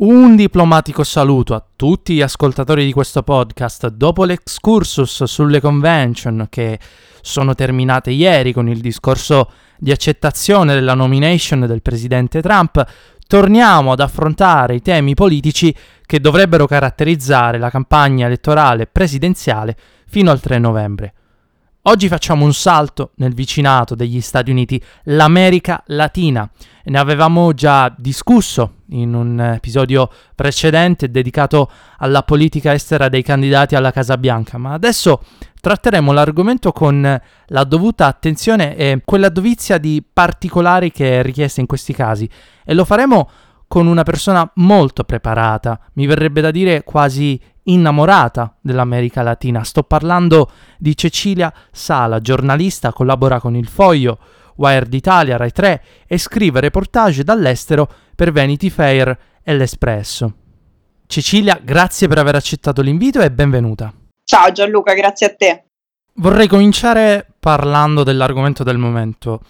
Un diplomatico saluto a tutti gli ascoltatori di questo podcast. Dopo l'excursus sulle convention che sono terminate ieri con il discorso di accettazione della nomination del presidente Trump, torniamo ad affrontare i temi politici che dovrebbero caratterizzare la campagna elettorale presidenziale fino al 3 novembre. Oggi facciamo un salto nel vicinato degli Stati Uniti, l'America Latina. Ne avevamo già discusso in un episodio precedente dedicato alla politica estera dei candidati alla Casa Bianca, ma adesso tratteremo l'argomento con la dovuta attenzione e quella dovizia di particolari che è richiesta in questi casi e lo faremo con una persona molto preparata, mi verrebbe da dire quasi innamorata dell'America Latina. Sto parlando di Cecilia Sala, giornalista, collabora con Il Foglio, Wired Italia, Rai 3 e scrive reportage dall'estero per Vanity Fair e L'Espresso. Cecilia, grazie per aver accettato l'invito e benvenuta. Ciao Gianluca, grazie a te. Vorrei cominciare parlando dell'argomento del momento.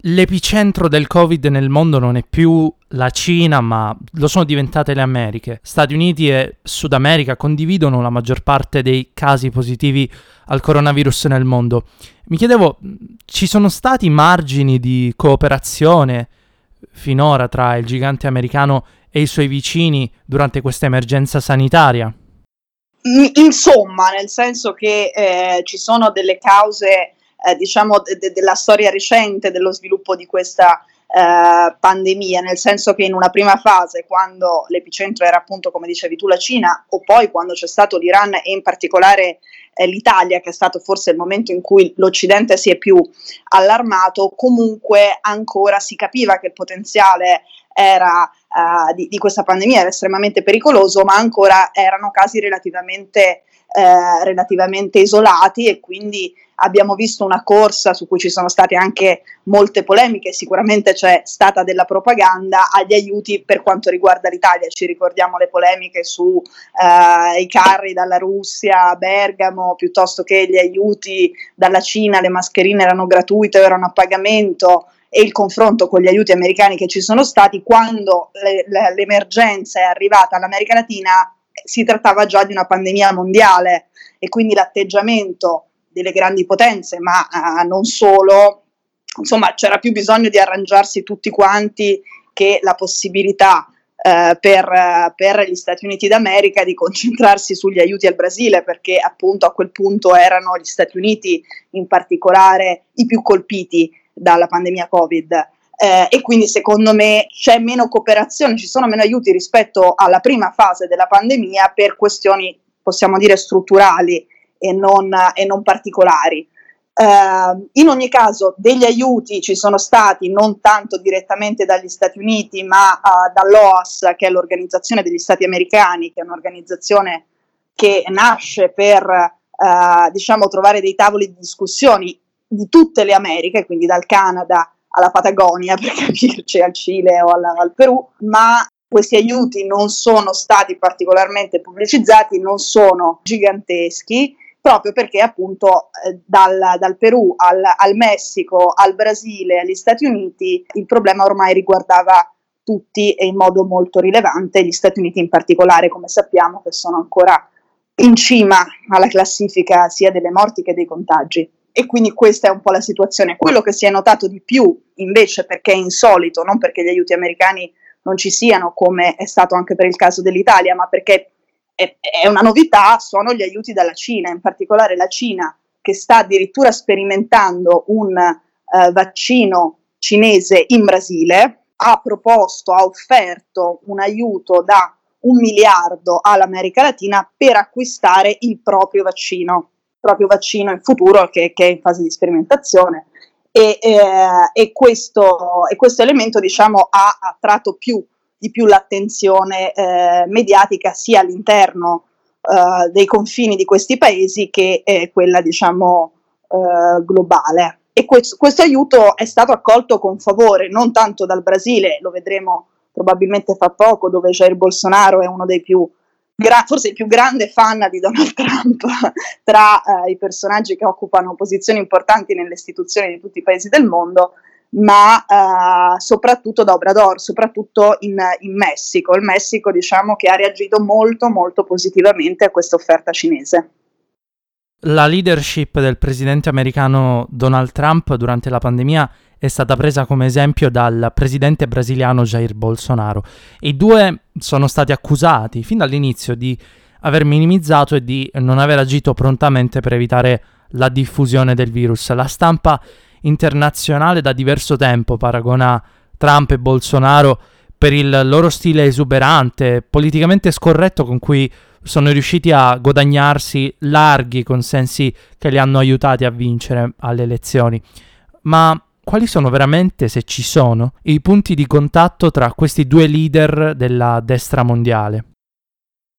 L'epicentro del Covid nel mondo non è più la Cina, ma lo sono diventate le Americhe. Stati Uniti e Sud America condividono la maggior parte dei casi positivi al coronavirus nel mondo. Mi chiedevo, ci sono stati margini di cooperazione finora tra il gigante americano e i suoi vicini durante questa emergenza sanitaria? Insomma, nel senso che eh, ci sono delle cause eh, diciamo, de- de- della storia recente dello sviluppo di questa eh, pandemia, nel senso che in una prima fase, quando l'epicentro era appunto, come dicevi tu, la Cina, o poi quando c'è stato l'Iran e in particolare eh, l'Italia, che è stato forse il momento in cui l'Occidente si è più allarmato, comunque ancora si capiva che il potenziale era, uh, di, di, questa pandemia era estremamente pericoloso, ma ancora erano casi relativamente, eh, relativamente isolati e quindi abbiamo visto una corsa su cui ci sono state anche molte polemiche, sicuramente c'è stata della propaganda agli aiuti per quanto riguarda l'Italia, ci ricordiamo le polemiche sui eh, carri dalla Russia a Bergamo, piuttosto che gli aiuti dalla Cina, le mascherine erano gratuite erano a pagamento e il confronto con gli aiuti americani che ci sono stati, quando le, le, l'emergenza è arrivata all'America Latina si trattava già di una pandemia mondiale. E quindi l'atteggiamento delle grandi potenze, ma uh, non solo, insomma c'era più bisogno di arrangiarsi tutti quanti che la possibilità uh, per, per, gli Stati Uniti d'America di concentrarsi sugli aiuti al Brasile, perché appunto a quel punto erano gli Stati Uniti in particolare i più colpiti dalla pandemia Covid. Eh, e quindi secondo me c'è meno cooperazione, ci sono meno aiuti rispetto alla prima fase della pandemia per questioni, possiamo dire, strutturali e non, e non particolari. Uh, in ogni caso degli aiuti ci sono stati non tanto direttamente dagli Stati Uniti ma uh, dall'OAS che è l'organizzazione degli Stati americani che è un'organizzazione che nasce per uh, diciamo trovare dei tavoli di discussioni di tutte le Americhe quindi dal Canada alla Patagonia per capirci al Cile o alla, al Perù ma questi aiuti non sono stati particolarmente pubblicizzati non sono giganteschi proprio perché appunto eh, dal, dal, Perù al, al, Messico, al Brasile, agli Stati Uniti il problema ormai riguardava tutti e in modo molto rilevante, gli Stati Uniti in particolare, come sappiamo, che sono ancora in cima alla classifica sia delle morti che dei contagi. E quindi questa è un po' la situazione. Quello che si è notato di più, invece, perché è insolito, non perché gli aiuti americani non ci siano, come è stato anche per il caso dell'Italia, ma perché è, una novità sono gli aiuti dalla Cina, in particolare la Cina che sta addirittura sperimentando un uh, vaccino cinese in Brasile, ha proposto, ha offerto un aiuto da un miliardo all'America Latina per acquistare il proprio vaccino, proprio vaccino in futuro che, che è in fase di sperimentazione. E, eh, e, questo, e questo, elemento diciamo, ha attratto più di più l'attenzione eh, mediatica sia all'interno eh, dei confini di questi paesi che quella diciamo eh, globale. E questo, questo aiuto è stato accolto con favore non tanto dal Brasile, lo vedremo probabilmente fa poco, dove Jair Bolsonaro è uno dei più gra- forse il più grande fan di Donald Trump tra eh, i personaggi che occupano posizioni importanti nelle istituzioni di tutti i paesi del mondo, ma eh, soprattutto da Obrador, soprattutto in, in, Messico. Il Messico diciamo che ha reagito molto molto positivamente a questa offerta cinese. La leadership del presidente americano Donald Trump durante la pandemia è stata presa come esempio dal presidente brasiliano Jair Bolsonaro. I due sono stati accusati fin dall'inizio di aver minimizzato e di non aver agito prontamente per evitare la diffusione del virus. La stampa internazionale da diverso tempo paragona Trump e Bolsonaro per il loro stile esuberante, politicamente scorretto con cui sono riusciti a guadagnarsi larghi consensi che li hanno aiutati a vincere alle elezioni. Ma quali sono veramente, se ci sono, i punti di contatto tra questi due leader della destra mondiale?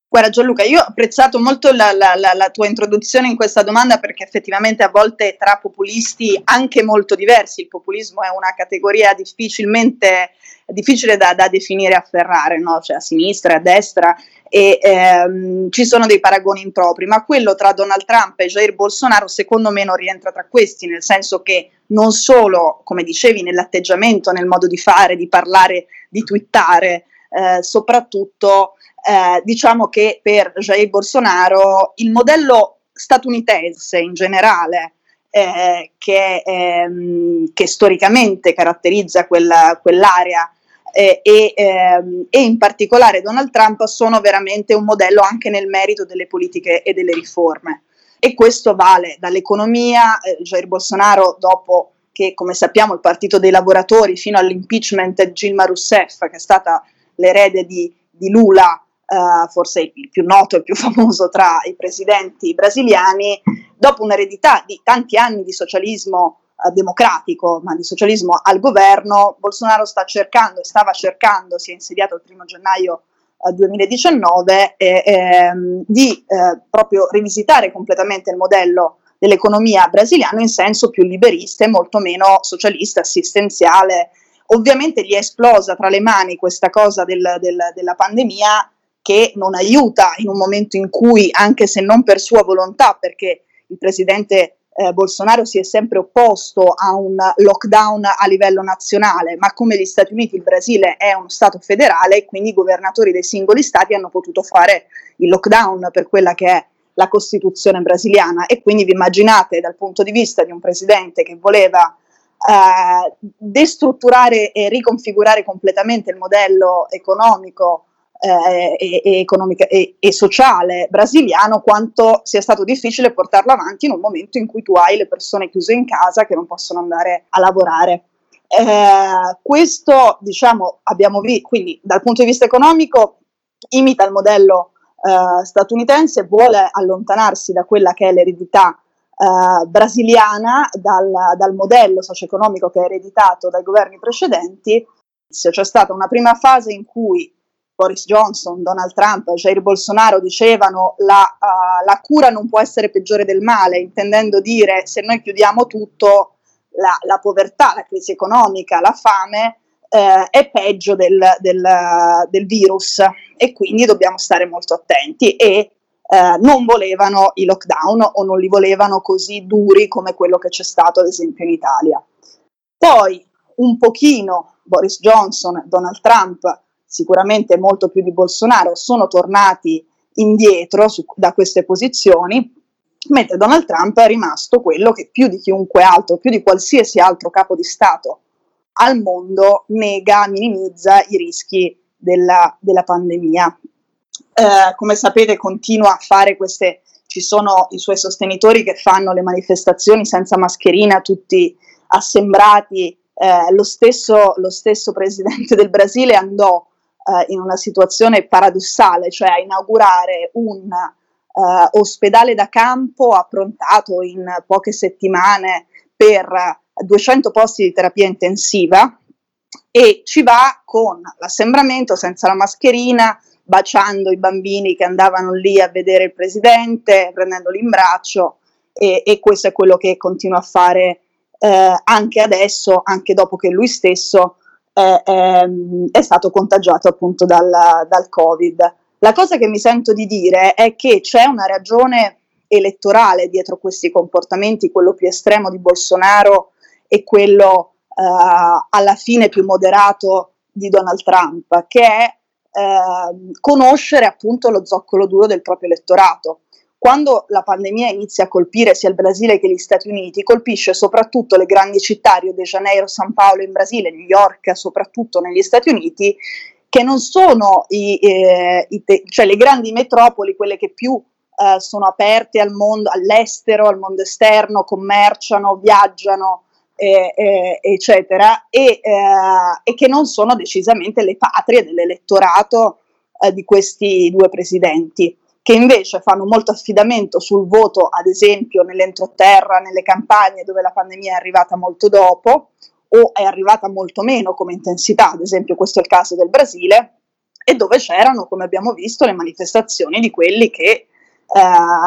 Guarda Gianluca, io ho apprezzato molto la, la, la, la, tua introduzione in questa domanda perché effettivamente a volte tra populisti anche molto diversi, il populismo è una categoria difficilmente difficile da, da definire e afferrare, no? cioè a sinistra e a destra, e ehm, ci sono dei paragoni impropri, ma quello tra Donald Trump e Jair Bolsonaro secondo me non rientra tra questi, nel senso che non solo, come dicevi, nell'atteggiamento, nel modo di fare, di parlare, di twittare, eh, soprattutto eh, diciamo che per Jair Bolsonaro il modello statunitense in generale, eh, che, ehm, che, storicamente caratterizza quella, quell'area eh, e, ehm, e, in particolare Donald Trump sono veramente un modello anche nel merito delle politiche e delle riforme. E questo vale dall'economia, eh, Jair Bolsonaro dopo che come sappiamo il partito dei lavoratori fino all'impeachment di Gilma Rousseff, che è stata l'erede di, di Lula, Uh, forse il più noto e più famoso tra i presidenti brasiliani, dopo un'eredità di tanti anni di socialismo uh, democratico, ma di socialismo al governo, Bolsonaro sta cercando e stava cercando, si è insediato il primo gennaio uh, 2019, eh, ehm, di eh, proprio rivisitare completamente il modello dell'economia brasiliana in senso più liberista e molto meno socialista, assistenziale. Ovviamente gli è esplosa tra le mani questa cosa del, del, della pandemia che non aiuta in un momento in cui, anche se non per sua volontà, perché il presidente eh, Bolsonaro si è sempre opposto a un lockdown a livello nazionale, ma come gli Stati Uniti il Brasile è uno Stato federale, quindi i governatori dei singoli Stati hanno potuto fare il lockdown per quella che è la Costituzione brasiliana. E quindi vi immaginate dal punto di vista di un presidente che voleva eh, destrutturare e riconfigurare completamente il modello economico eh, e, economica e, e, sociale brasiliano quanto sia stato difficile portarlo avanti in un momento in cui tu hai le persone chiuse in casa che non possono andare a lavorare. Eh, questo, diciamo, abbiamo visto, quindi dal punto di vista economico imita il modello eh, statunitense, vuole allontanarsi da quella che è l'eredità Uh, brasiliana dal, dal, modello socio-economico che è ereditato dai governi precedenti. C'è stata una prima fase in cui Boris Johnson, Donald Trump, Jair Bolsonaro dicevano la, uh, la cura non può essere peggiore del male, intendendo dire se noi chiudiamo tutto, la, la povertà, la crisi economica, la fame eh, è peggio del, del, del, virus e quindi dobbiamo stare molto attenti e eh, non volevano i lockdown o non li volevano così duri come quello che c'è stato ad esempio in Italia. Poi un pochino Boris Johnson, Donald Trump sicuramente molto più di Bolsonaro, sono tornati indietro su, da queste posizioni, mentre Donald Trump è rimasto quello che più di chiunque altro, più di qualsiasi altro capo di Stato al mondo, nega, minimizza i rischi della, della pandemia. Eh, come sapete continua a fare queste, ci sono i suoi sostenitori che fanno le manifestazioni senza mascherina, tutti assembrati, eh, lo, stesso, lo stesso presidente del Brasile andò eh, in una situazione paradossale, cioè a inaugurare un eh, ospedale da campo approntato in poche settimane per 200 posti di terapia intensiva e ci va con l'assembramento senza la mascherina, baciando i bambini che andavano lì a vedere il presidente, prendendoli in braccio e, e questo è quello che continua a fare eh, anche adesso, anche dopo che lui stesso è, è, è stato contagiato appunto dal, dal Covid. La cosa che mi sento di dire è che c'è una ragione elettorale dietro questi comportamenti, quello più estremo di Bolsonaro e quello eh, alla fine più moderato di Donald Trump, che è eh, conoscere appunto lo zoccolo duro del proprio elettorato. Quando la pandemia inizia a colpire sia il Brasile che gli Stati Uniti, colpisce soprattutto le grandi città, Rio de Janeiro, San Paolo in Brasile, New York, soprattutto negli Stati Uniti, che non sono i, eh, i te- cioè le grandi metropoli, quelle che più eh, sono aperte al mondo, all'estero, al mondo esterno, commerciano, viaggiano, eh, eh, eccetera, e, eh, e, che non sono decisamente le patrie dell'elettorato eh, di questi due presidenti, che invece fanno molto affidamento sul voto, ad esempio nell'entroterra, nelle campagne dove la pandemia è arrivata molto dopo o è arrivata molto meno come intensità, ad esempio questo è il caso del Brasile, e dove c'erano, come abbiamo visto, le manifestazioni di quelli che eh,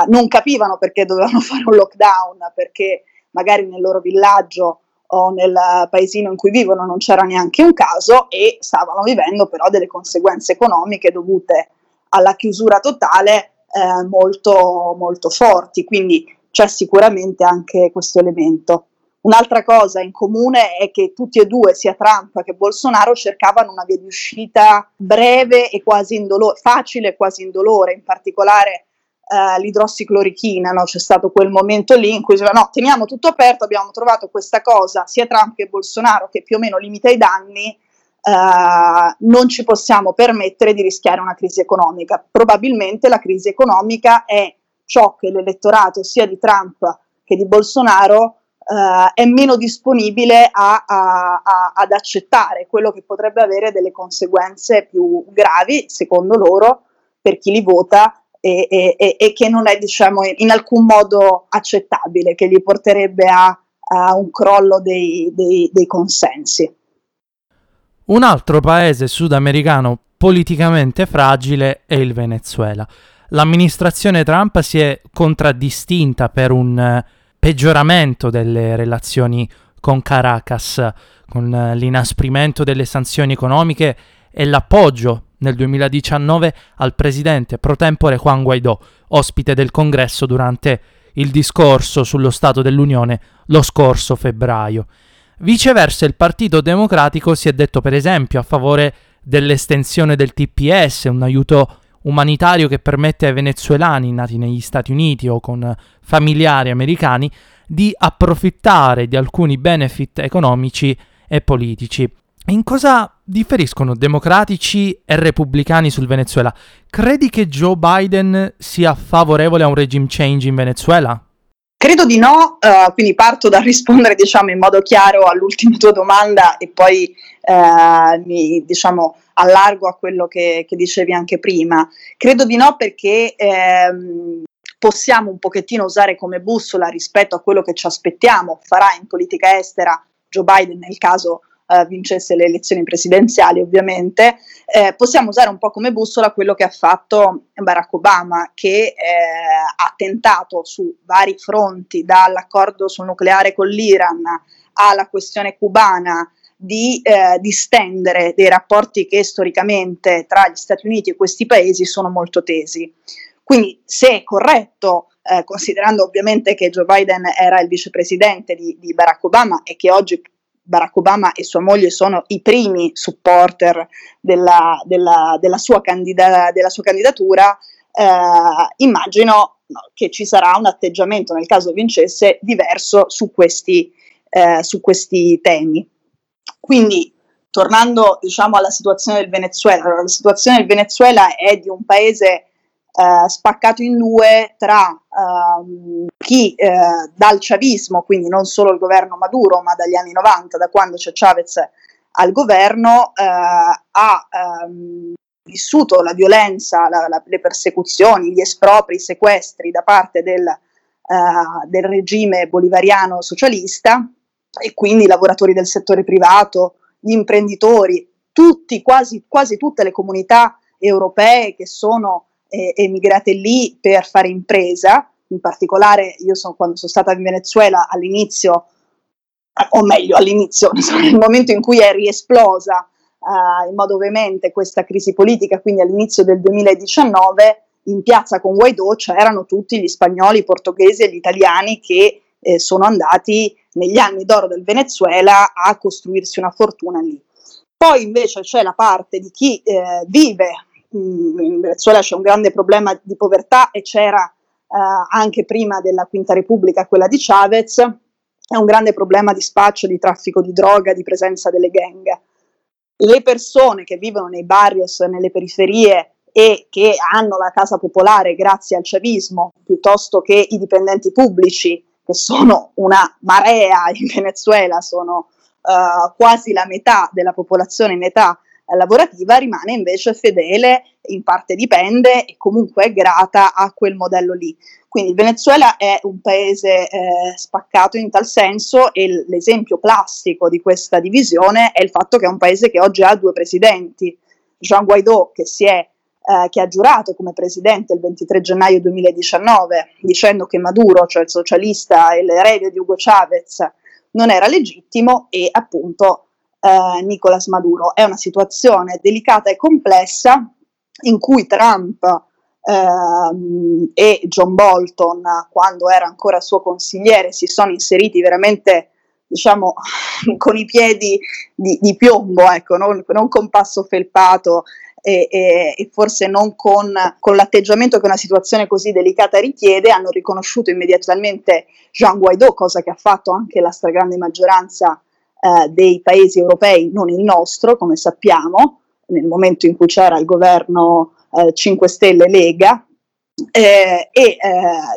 non capivano perché dovevano fare un lockdown, perché magari nel loro villaggio o nel paesino in cui vivono non c'era neanche un caso e stavano vivendo però delle conseguenze economiche dovute alla chiusura totale eh, molto, molto forti, quindi c'è sicuramente anche questo elemento. Un'altra cosa in comune è che tutti e due, sia Trump che Bolsonaro, cercavano una via di uscita breve e quasi indolore, facile e quasi indolore, in particolare uh, l'idrossiclorichina, no? c'è stato quel momento lì in cui diceva no, teniamo tutto aperto, abbiamo trovato questa cosa, sia Trump che Bolsonaro, che più o meno limita i danni, uh, non ci possiamo permettere di rischiare una crisi economica. Probabilmente la crisi economica è ciò che l'elettorato sia di Trump che di Bolsonaro Uh, è meno disponibile a, a, a, ad accettare quello che potrebbe avere delle conseguenze più gravi, secondo loro, per chi li vota e, e, e, che non è diciamo, in alcun modo accettabile, che gli porterebbe a, a un crollo dei, dei, dei consensi. Un altro paese sudamericano politicamente fragile è il Venezuela. L'amministrazione Trump si è contraddistinta per un eh, peggioramento delle relazioni con Caracas, con eh, l'inasprimento delle sanzioni economiche e l'appoggio nel 2019 al presidente pro tempore Juan Guaidó, ospite del congresso durante il discorso sullo Stato dell'Unione lo scorso febbraio. Viceversa il Partito Democratico si è detto per esempio a favore dell'estensione del TPS, un aiuto umanitario che permette ai venezuelani nati negli Stati Uniti o con familiari americani di approfittare di alcuni benefit economici e politici. In cosa differiscono democratici e repubblicani sul Venezuela? Credi che Joe Biden sia favorevole a un regime change in Venezuela? Credo di no, uh, quindi parto da rispondere diciamo, in modo chiaro all'ultima tua domanda e poi uh, mi diciamo, allargo a quello che, che, dicevi anche prima. Credo di no perché ehm, possiamo un pochettino usare come bussola rispetto a quello che ci aspettiamo farà in politica estera Joe Biden nel caso uh, vincesse le elezioni presidenziali ovviamente, eh, possiamo usare un po' come bussola quello che ha fatto Barack Obama, che eh, ha tentato su vari fronti, dall'accordo sul nucleare con l'Iran alla questione cubana, di eh, distendere dei rapporti che storicamente tra gli Stati Uniti e questi paesi sono molto tesi. Quindi se è corretto, eh, considerando ovviamente che Joe Biden era il vicepresidente di, di Barack Obama e che oggi Barack Obama e sua moglie sono i primi supporter della, della, della, sua, candida- della sua, candidatura, eh, immagino no, che ci sarà un atteggiamento, nel caso vincesse, diverso su questi, eh, su questi temi. Quindi, tornando diciamo, alla situazione del Venezuela, la situazione del Venezuela è di un paese eh, spaccato in due tra ehm, chi eh, dal chavismo, quindi non solo il governo Maduro, ma dagli anni 90, da quando c'è Chavez al governo, eh, ha ehm, vissuto la violenza, la, la, le persecuzioni, gli espropri, i sequestri da parte del, uh, del, regime bolivariano socialista e quindi i lavoratori del settore privato, gli imprenditori, tutti, quasi, quasi tutte le comunità europee che sono eh, emigrate lì per fare impresa, in particolare io sono, quando sono stata in Venezuela all'inizio, o meglio all'inizio, nel momento in cui è riesplosa uh, in modo veemente questa crisi politica, quindi all'inizio del 2019, in piazza con Guaidó c'erano tutti gli spagnoli, i portoghesi e gli italiani che eh, sono andati negli anni d'oro del Venezuela a costruirsi una fortuna lì. Poi invece c'è la parte di chi eh, vive, in Venezuela c'è un grande problema di povertà e c'era eh, anche prima della Quinta Repubblica quella di Chavez, è un grande problema di spaccio, di traffico di droga, di presenza delle gang. Le persone che vivono nei barrios, nelle periferie e che hanno la casa popolare grazie al chavismo, piuttosto che i dipendenti pubblici, che sono una marea in Venezuela, sono uh, quasi la metà della popolazione in età lavorativa, rimane invece fedele, in parte dipende e comunque è grata a quel modello lì. Quindi il Venezuela è un paese eh, spaccato in tal senso e l'esempio plastico di questa divisione è il fatto che è un paese che oggi ha due presidenti. Juan Guaidó, che, è, eh, che ha giurato come presidente il 23 gennaio 2019, dicendo che Maduro, cioè il socialista e l'erede di Hugo Chavez, non era legittimo, e appunto eh, Nicolas Maduro. È una situazione delicata e complessa in cui Trump ehm, e John Bolton, quando era ancora suo consigliere, si sono inseriti veramente diciamo con i piedi di, di piombo, ecco, non, non, con passo felpato e, e, e forse non con, con, l'atteggiamento che una situazione così delicata richiede, hanno riconosciuto immediatamente Jean Guaidó, cosa che ha fatto anche la stragrande maggioranza eh, dei paesi europei, non il nostro, come sappiamo, nel momento in cui c'era il governo eh, 5 Stelle Lega. Eh, e eh,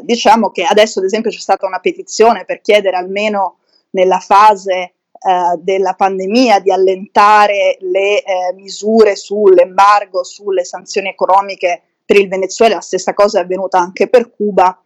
diciamo che adesso, ad esempio, c'è stata una petizione per chiedere almeno nella fase eh, della pandemia di allentare le eh, misure sull'embargo, sulle sanzioni economiche per il Venezuela, la stessa cosa è avvenuta anche per Cuba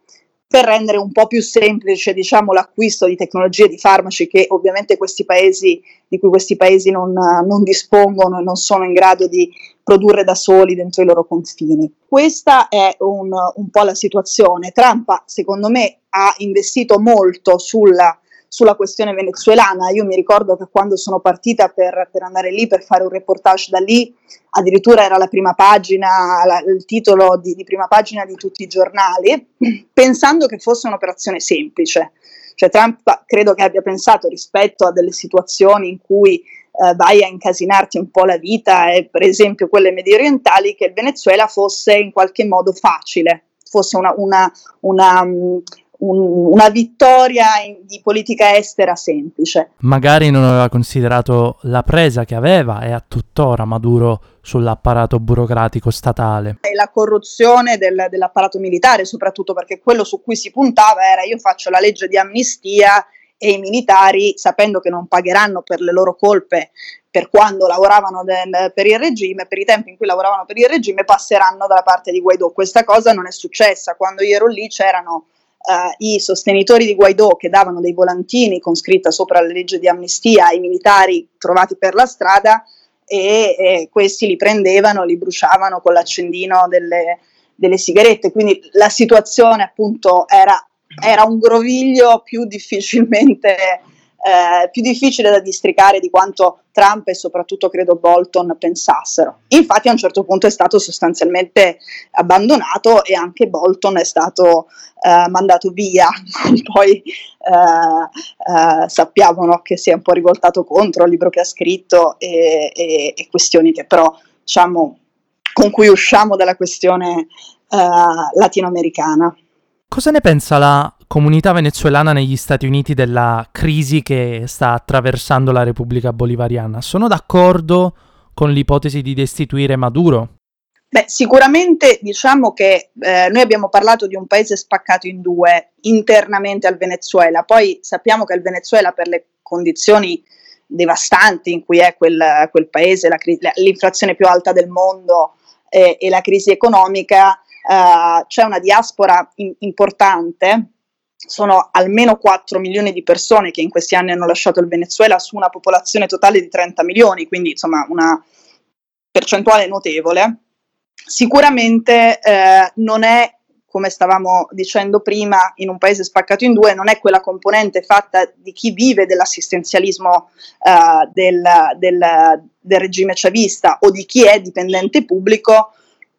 per rendere un po' più semplice diciamo, l'acquisto di tecnologie e di farmaci che ovviamente questi paesi, di cui questi paesi non, non, dispongono e non sono in grado di produrre da soli dentro i loro confini. Questa è un, un po' la situazione. Trump, secondo me, ha investito molto sulla sulla questione venezuelana. Io mi ricordo che quando sono partita per, per, andare lì per fare un reportage da lì, addirittura era la prima pagina, la, il titolo di, di, prima pagina di tutti i giornali, pensando che fosse un'operazione semplice. Cioè Trump credo che abbia pensato rispetto a delle situazioni in cui eh, vai a incasinarti un po' la vita, e per esempio quelle medio orientali, che il Venezuela fosse in qualche modo facile, fosse una, una, una, un, una vittoria di politica estera semplice. Magari non aveva considerato la presa che aveva e ha tuttora Maduro sull'apparato burocratico statale. E la corruzione del, dell'apparato militare, soprattutto perché quello su cui si puntava era io faccio la legge di amnistia e i militari, sapendo che non pagheranno per le loro colpe per quando lavoravano del, per il regime, per i tempi in cui lavoravano per il regime, passeranno dalla parte di Guaidó. Questa cosa non è successa. Quando io ero lì c'erano uh, i sostenitori di Guaidó che davano dei volantini con scritta sopra la legge di amnistia ai militari trovati per la strada e, e questi li prendevano, li bruciavano con l'accendino delle, delle sigarette. Quindi la situazione appunto era, era un groviglio più difficilmente eh, più difficile da districare di quanto Trump e soprattutto credo Bolton pensassero. Infatti a un certo punto è stato sostanzialmente abbandonato e anche Bolton è stato eh, mandato via, poi eh, eh, sappiamo no, che si è un po' rivoltato contro il libro che ha scritto e, e, e questioni che però diciamo con cui usciamo dalla questione eh, latinoamericana. Cosa ne pensa la comunità venezuelana negli Stati Uniti della crisi che sta attraversando la Repubblica Bolivariana? Sono d'accordo con l'ipotesi di destituire Maduro? Beh, sicuramente diciamo che eh, noi abbiamo parlato di un paese spaccato in due internamente al Venezuela, poi sappiamo che il Venezuela per le condizioni devastanti in cui è quel, quel paese, la, l'inflazione più alta del mondo eh, e la crisi economica, Uh, c'è una diaspora in- importante sono almeno 4 milioni di persone che in questi anni hanno lasciato il Venezuela su una popolazione totale di 30 milioni, quindi insomma una percentuale notevole. Sicuramente eh, non è, come stavamo dicendo prima, in un paese spaccato in due, non è quella componente fatta di chi vive dell'assistenzialismo eh, del, del, del regime chavista o di chi è dipendente pubblico,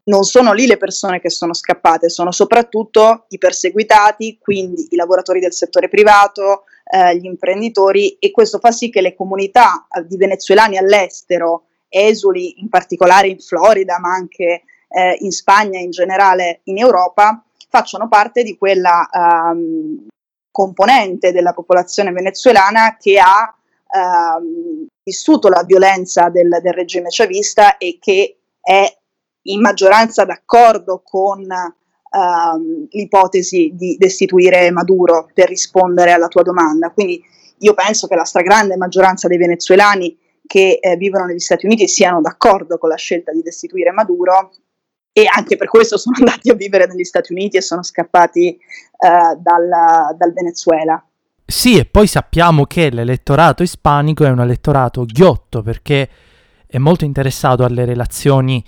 non sono lì le persone che sono scappate, sono soprattutto i perseguitati, quindi i lavoratori del settore privato, eh, gli imprenditori e questo fa sì che le comunità eh, di venezuelani all'estero, esuli in particolare in Florida, ma anche eh, in Spagna in generale in Europa, facciano parte di quella um, componente della popolazione venezuelana che ha um, vissuto la violenza del, del regime chavista e che è in maggioranza d'accordo con uh, l'ipotesi di destituire Maduro per rispondere alla tua domanda. Quindi io penso che la stragrande maggioranza dei venezuelani che eh, vivono negli Stati Uniti siano d'accordo con la scelta di destituire Maduro e anche per questo sono andati a vivere negli Stati Uniti e sono scappati uh, dal, dal Venezuela. Sì, e poi sappiamo che l'elettorato ispanico è un elettorato ghiotto perché è molto interessato alle relazioni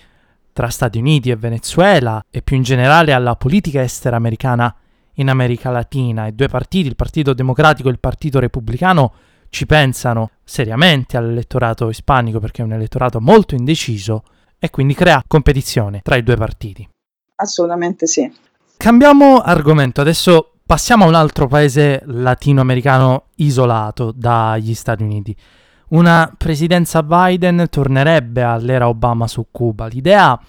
tra Stati Uniti e Venezuela e più in generale alla politica estera americana in America Latina. I due partiti, il Partito Democratico e il Partito Repubblicano, ci pensano seriamente all'elettorato ispanico perché è un elettorato molto indeciso e quindi crea competizione tra i due partiti. Assolutamente sì. Cambiamo argomento, adesso passiamo a un altro paese latinoamericano isolato dagli Stati Uniti una presidenza Biden tornerebbe all'era Obama su Cuba. L'idea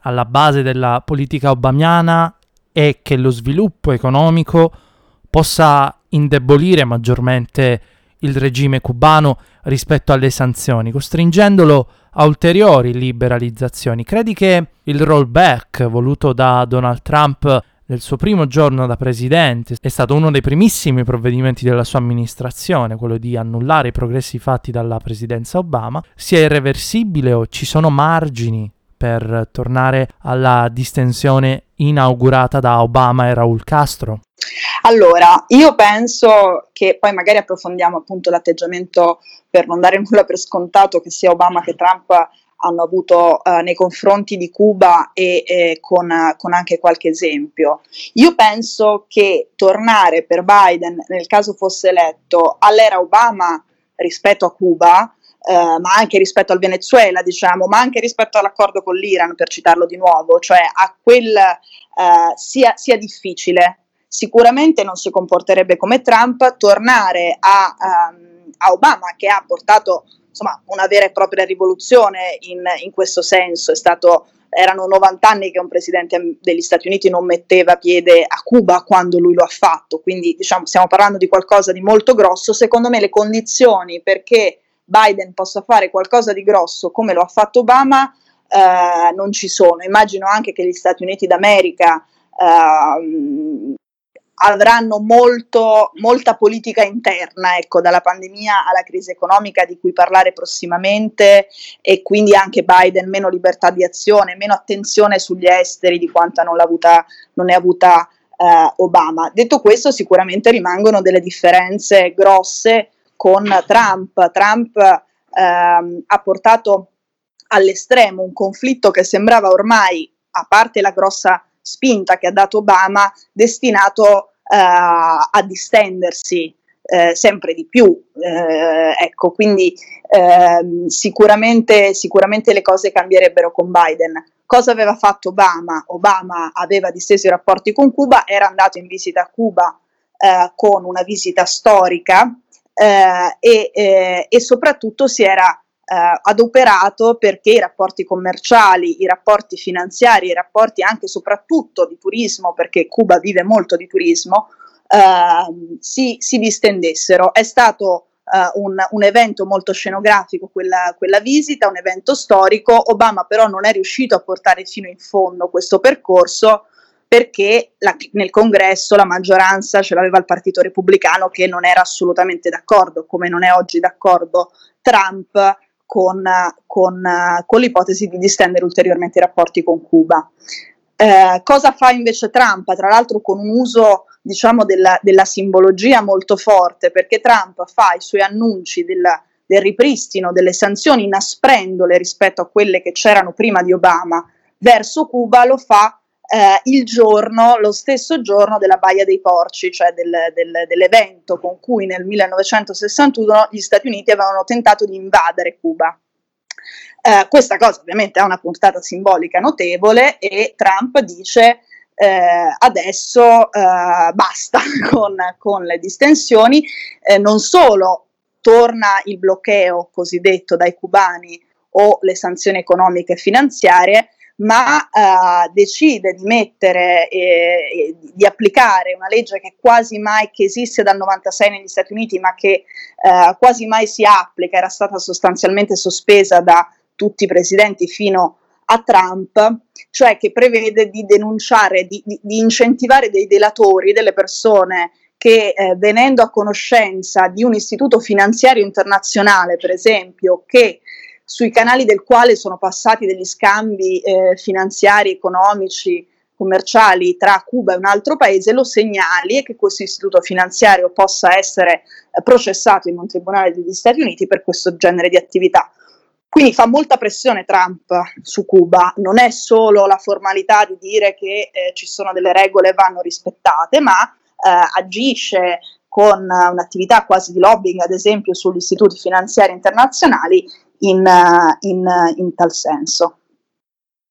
alla base della politica obamiana è che lo sviluppo economico possa indebolire maggiormente il regime cubano rispetto alle sanzioni, costringendolo a ulteriori liberalizzazioni. Credi che il rollback voluto da Donald Trump nel suo primo giorno da presidente è stato uno dei primissimi provvedimenti della sua amministrazione, quello di annullare i progressi fatti dalla presidenza Obama, sia irreversibile o ci sono margini per tornare alla distensione inaugurata da Obama e Raul Castro? Allora, io penso che poi magari approfondiamo appunto l'atteggiamento per non dare nulla per scontato che sia Obama che Trump hanno avuto uh, nei confronti di Cuba e eh, con, con, anche qualche esempio. Io penso che tornare per Biden, nel caso fosse eletto, all'era Obama rispetto a Cuba, eh, ma anche rispetto al Venezuela, diciamo, ma anche rispetto all'accordo con l'Iran, per citarlo di nuovo, cioè a quel eh, sia, sia difficile. Sicuramente non si comporterebbe come Trump, tornare a, um, a Obama che ha portato insomma, una vera e propria rivoluzione in, in questo senso. Stato, erano 90 anni che un presidente degli Stati Uniti non metteva piede a Cuba quando lui lo ha fatto, quindi diciamo, stiamo parlando di qualcosa di molto grosso. Secondo me le condizioni perché Biden possa fare qualcosa di grosso come lo ha fatto Obama eh, non ci sono. Immagino anche che gli Stati Uniti d'America eh, avranno molto, molta politica interna, ecco, dalla pandemia alla crisi economica di cui parlare prossimamente e quindi anche Biden meno libertà di azione, meno attenzione sugli esteri di quanta non, avuta, non ne avuta eh, Obama. Detto questo, sicuramente rimangono delle differenze grosse con Trump. Trump ehm, ha portato all'estremo un conflitto che sembrava ormai, a parte la grossa spinta che ha dato Obama destinato uh, a distendersi eh, sempre di più. Eh, ecco, quindi eh, sicuramente, sicuramente le cose cambierebbero con Biden. Cosa aveva fatto Obama? Obama aveva disteso i rapporti con Cuba, era andato in visita a Cuba eh, con una visita storica eh, e, eh, e soprattutto si era eh, adoperato perché i rapporti commerciali, i rapporti finanziari, i rapporti anche e soprattutto di turismo, perché Cuba vive molto di turismo, eh, si, si, distendessero. È stato eh, un, un, evento molto scenografico quella, quella visita, un evento storico. Obama però non è riuscito a portare fino in fondo questo percorso perché la, nel congresso la maggioranza ce l'aveva il Partito Repubblicano che non era assolutamente d'accordo, come non è oggi d'accordo Trump con, con, con l'ipotesi di distendere ulteriormente i rapporti con Cuba. Eh, cosa fa invece Trump? Tra l'altro con un uso diciamo della, della, simbologia molto forte perché Trump fa i suoi annunci della, del ripristino delle sanzioni inasprendole rispetto a quelle che c'erano prima di Obama verso Cuba lo fa eh, il giorno, lo stesso giorno della Baia dei Porci, cioè del, del, dell'evento con cui nel 1961 gli Stati Uniti avevano tentato di invadere Cuba. Eh, questa cosa ovviamente ha una puntata simbolica notevole e Trump dice eh, adesso eh, basta con, con, le distensioni, eh, non solo torna il bloccheo cosiddetto dai cubani o le sanzioni economiche e finanziarie, ma eh, decide di mettere e di applicare una legge che quasi mai che esiste dal 96 negli Stati Uniti, ma che eh, quasi mai si applica, era stata sostanzialmente sospesa da tutti i presidenti fino a Trump, cioè che prevede di denunciare, di, di, di incentivare dei delatori, delle persone che eh, venendo a conoscenza di un istituto finanziario internazionale, per esempio, che sui canali del quale sono passati degli scambi eh, finanziari, economici, commerciali tra Cuba e un altro paese, lo segnali e che questo istituto finanziario possa essere eh, processato in un tribunale degli Stati Uniti per questo genere di attività. Quindi fa molta pressione Trump su Cuba, non è solo la formalità di dire che eh, ci sono delle regole e vanno rispettate, ma eh, agisce con un'attività quasi di lobbying, ad esempio sugli istituti finanziari internazionali, in, in, in tal senso.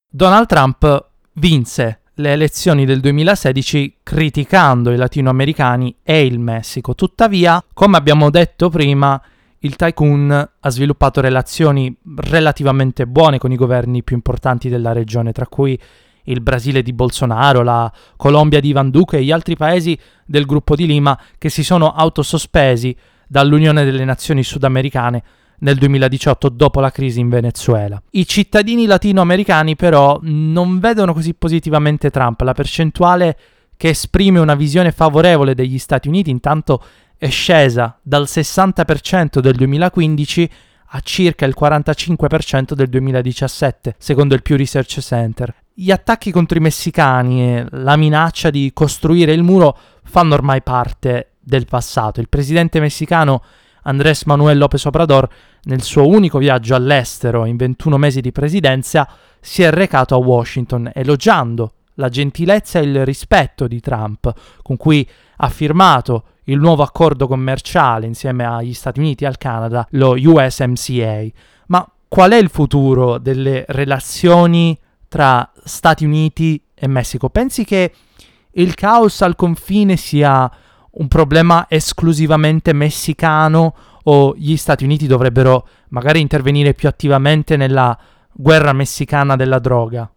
Donald Trump vinse le elezioni del 2016 criticando i latinoamericani e il Messico. Tuttavia, come abbiamo detto prima, il tycoon ha sviluppato relazioni relativamente buone con i governi più importanti della regione, tra cui il Brasile di Bolsonaro, la Colombia di Ivan Duque e gli altri paesi del gruppo di Lima che si sono autosospesi dall'Unione delle Nazioni Sudamericane nel 2018 dopo la crisi in Venezuela. I cittadini latinoamericani però non vedono così positivamente Trump, la percentuale che esprime una visione favorevole degli Stati Uniti intanto è scesa dal 60% del 2015 a circa il 45% del 2017, secondo il Pew Research Center. Gli attacchi contro i messicani e la minaccia di costruire il muro fanno ormai parte del passato. Il presidente messicano Andrés Manuel López Obrador, nel suo unico viaggio all'estero in 21 mesi di presidenza, si è recato a Washington elogiando la gentilezza e il rispetto di Trump, con cui ha firmato il nuovo accordo commerciale insieme agli Stati Uniti e al Canada, lo USMCA. Ma qual è il futuro delle relazioni tra Stati Uniti e Messico? Pensi che il caos al confine sia un problema esclusivamente messicano o gli Stati Uniti dovrebbero magari intervenire più attivamente nella guerra messicana della droga?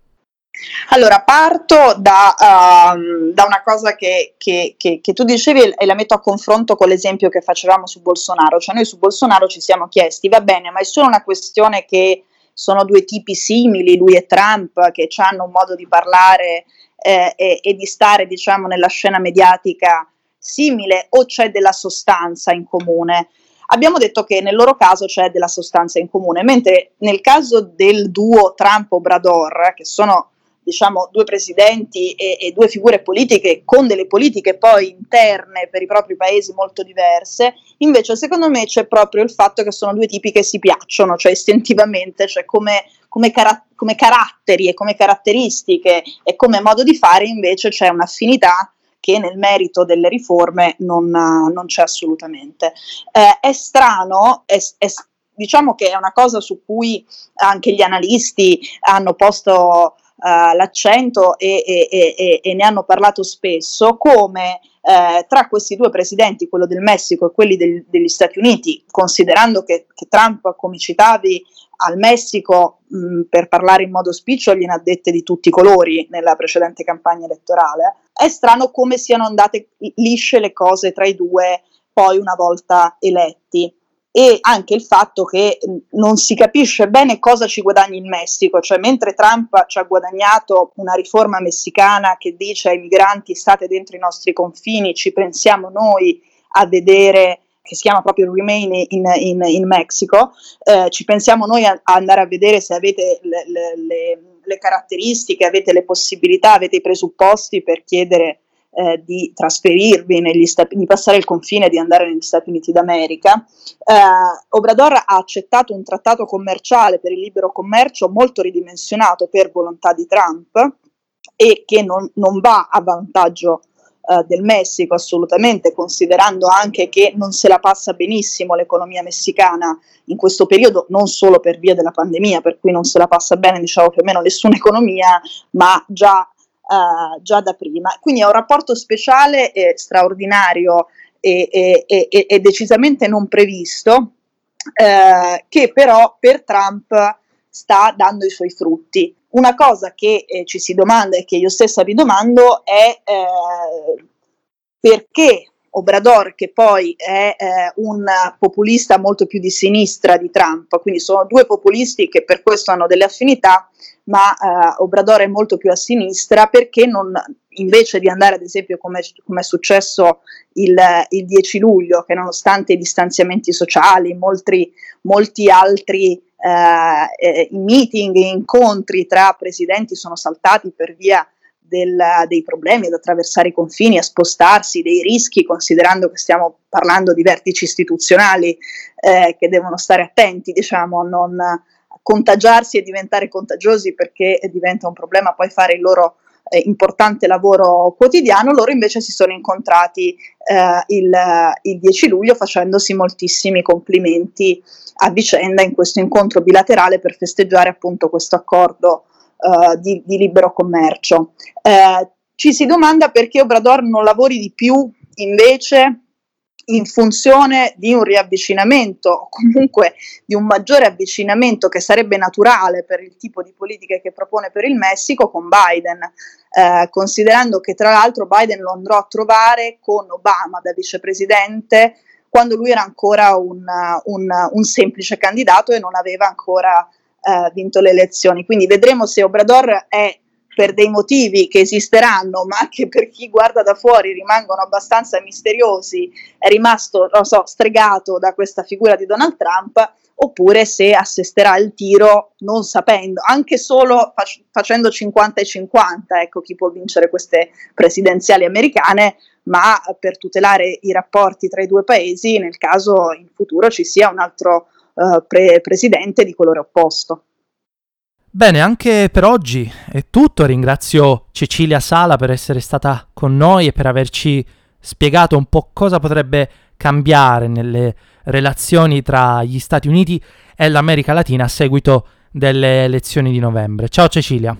Allora, parto da, uh, da una cosa che, che, che, che, tu dicevi e la metto a confronto con l'esempio che facevamo su Bolsonaro. Cioè, noi su Bolsonaro ci siamo chiesti, va bene, ma è solo una questione che sono due tipi simili, lui e Trump, che hanno un modo di parlare eh, e, e, di stare, diciamo, nella scena mediatica simile o c'è della sostanza in comune? Abbiamo detto che nel loro caso c'è della sostanza in comune, mentre nel caso del duo Trump-Obrador, che sono diciamo due presidenti e, e, due figure politiche con delle politiche poi interne per i propri paesi molto diverse, invece secondo me c'è proprio il fatto che sono due tipi che si piacciono, cioè istintivamente, cioè come, come, cara- come caratteri e come caratteristiche e come modo di fare invece c'è un'affinità che nel merito delle riforme non, non c'è assolutamente. Eh, è strano, è, è, diciamo che è una cosa su cui anche gli analisti hanno posto uh, l'accento e, e, e, e, ne hanno parlato spesso, come eh, tra questi due presidenti, quello del Messico e quelli del, degli Stati Uniti, considerando che, che, Trump, come citavi, al Messico, mh, per parlare in modo spiccio, gliene ha dette di tutti i colori nella precedente campagna elettorale, è strano come siano andate lisce le cose tra i due poi una volta eletti. E anche il fatto che non si capisce bene cosa ci guadagni il Messico, cioè mentre Trump ci ha guadagnato una riforma messicana che dice ai migranti state dentro i nostri confini, ci pensiamo noi a vedere che si chiama proprio Remain in, in, in Mexico, eh, ci pensiamo noi a, a, andare a vedere se avete le, le, le, caratteristiche, avete le possibilità, avete i presupposti per chiedere eh, di trasferirvi negli Stati, di passare il confine di andare negli Stati Uniti d'America. Eh, Obrador ha accettato un trattato commerciale per il libero commercio molto ridimensionato per volontà di Trump e che non, non va a vantaggio eh, del Messico assolutamente, considerando anche che non se la passa benissimo l'economia messicana in questo periodo, non solo per via della pandemia, per cui non se la passa bene diciamo più o meno nessuna economia, ma già, uh, già da prima. Quindi è un rapporto speciale e straordinario e, e, e, e decisamente non previsto, eh, che però per Trump sta dando i suoi frutti. Una cosa che eh, ci si domanda e che io stessa vi domando è eh, perché Obrador, che poi è eh, un populista molto più di sinistra di Trump, quindi sono due populisti che per questo hanno delle affinità, ma eh, Obrador è molto più a sinistra perché non, invece di andare ad esempio come, è successo il, il, 10 luglio, che nonostante i distanziamenti sociali, molti, molti altri eh, eh, i meeting e incontri tra presidenti sono saltati per via del, dei problemi ad attraversare i confini, a spostarsi, dei rischi, considerando che stiamo parlando di vertici istituzionali eh, che devono stare attenti diciamo, a non contagiarsi e diventare contagiosi perché diventa un problema poi fare il loro eh, importante lavoro quotidiano, loro invece si sono incontrati eh, il, il 10 luglio facendosi moltissimi complimenti a vicenda in questo incontro bilaterale per festeggiare appunto questo accordo uh, di, di, libero commercio. Eh, ci si domanda perché Obrador non lavori di più invece in funzione di un riavvicinamento o comunque di un maggiore avvicinamento che sarebbe naturale per il tipo di politiche che propone per il Messico con Biden, eh, considerando che tra l'altro Biden lo andrò a trovare con Obama da vicepresidente quando lui era ancora un, un, un semplice candidato e non aveva ancora eh, vinto le elezioni. Quindi vedremo se Obrador è per dei motivi che esisteranno, ma che per chi guarda da fuori rimangono abbastanza misteriosi, è rimasto, non so, stregato da questa figura di Donald Trump, oppure se assisterà il tiro non sapendo, anche solo fac- facendo 50 e 50, ecco chi può vincere queste presidenziali americane, ma per tutelare i rapporti tra i due paesi nel caso in futuro ci sia un altro uh, pre- presidente di colore opposto. Bene, anche per oggi è tutto. Ringrazio Cecilia Sala per essere stata con noi e per averci spiegato un po' cosa potrebbe cambiare nelle relazioni tra gli Stati Uniti e l'America Latina a seguito delle elezioni di novembre. Ciao Cecilia.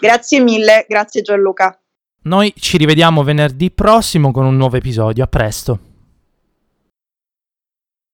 Grazie mille, grazie Gianluca. Noi ci rivediamo venerdì prossimo con un nuovo episodio. A presto.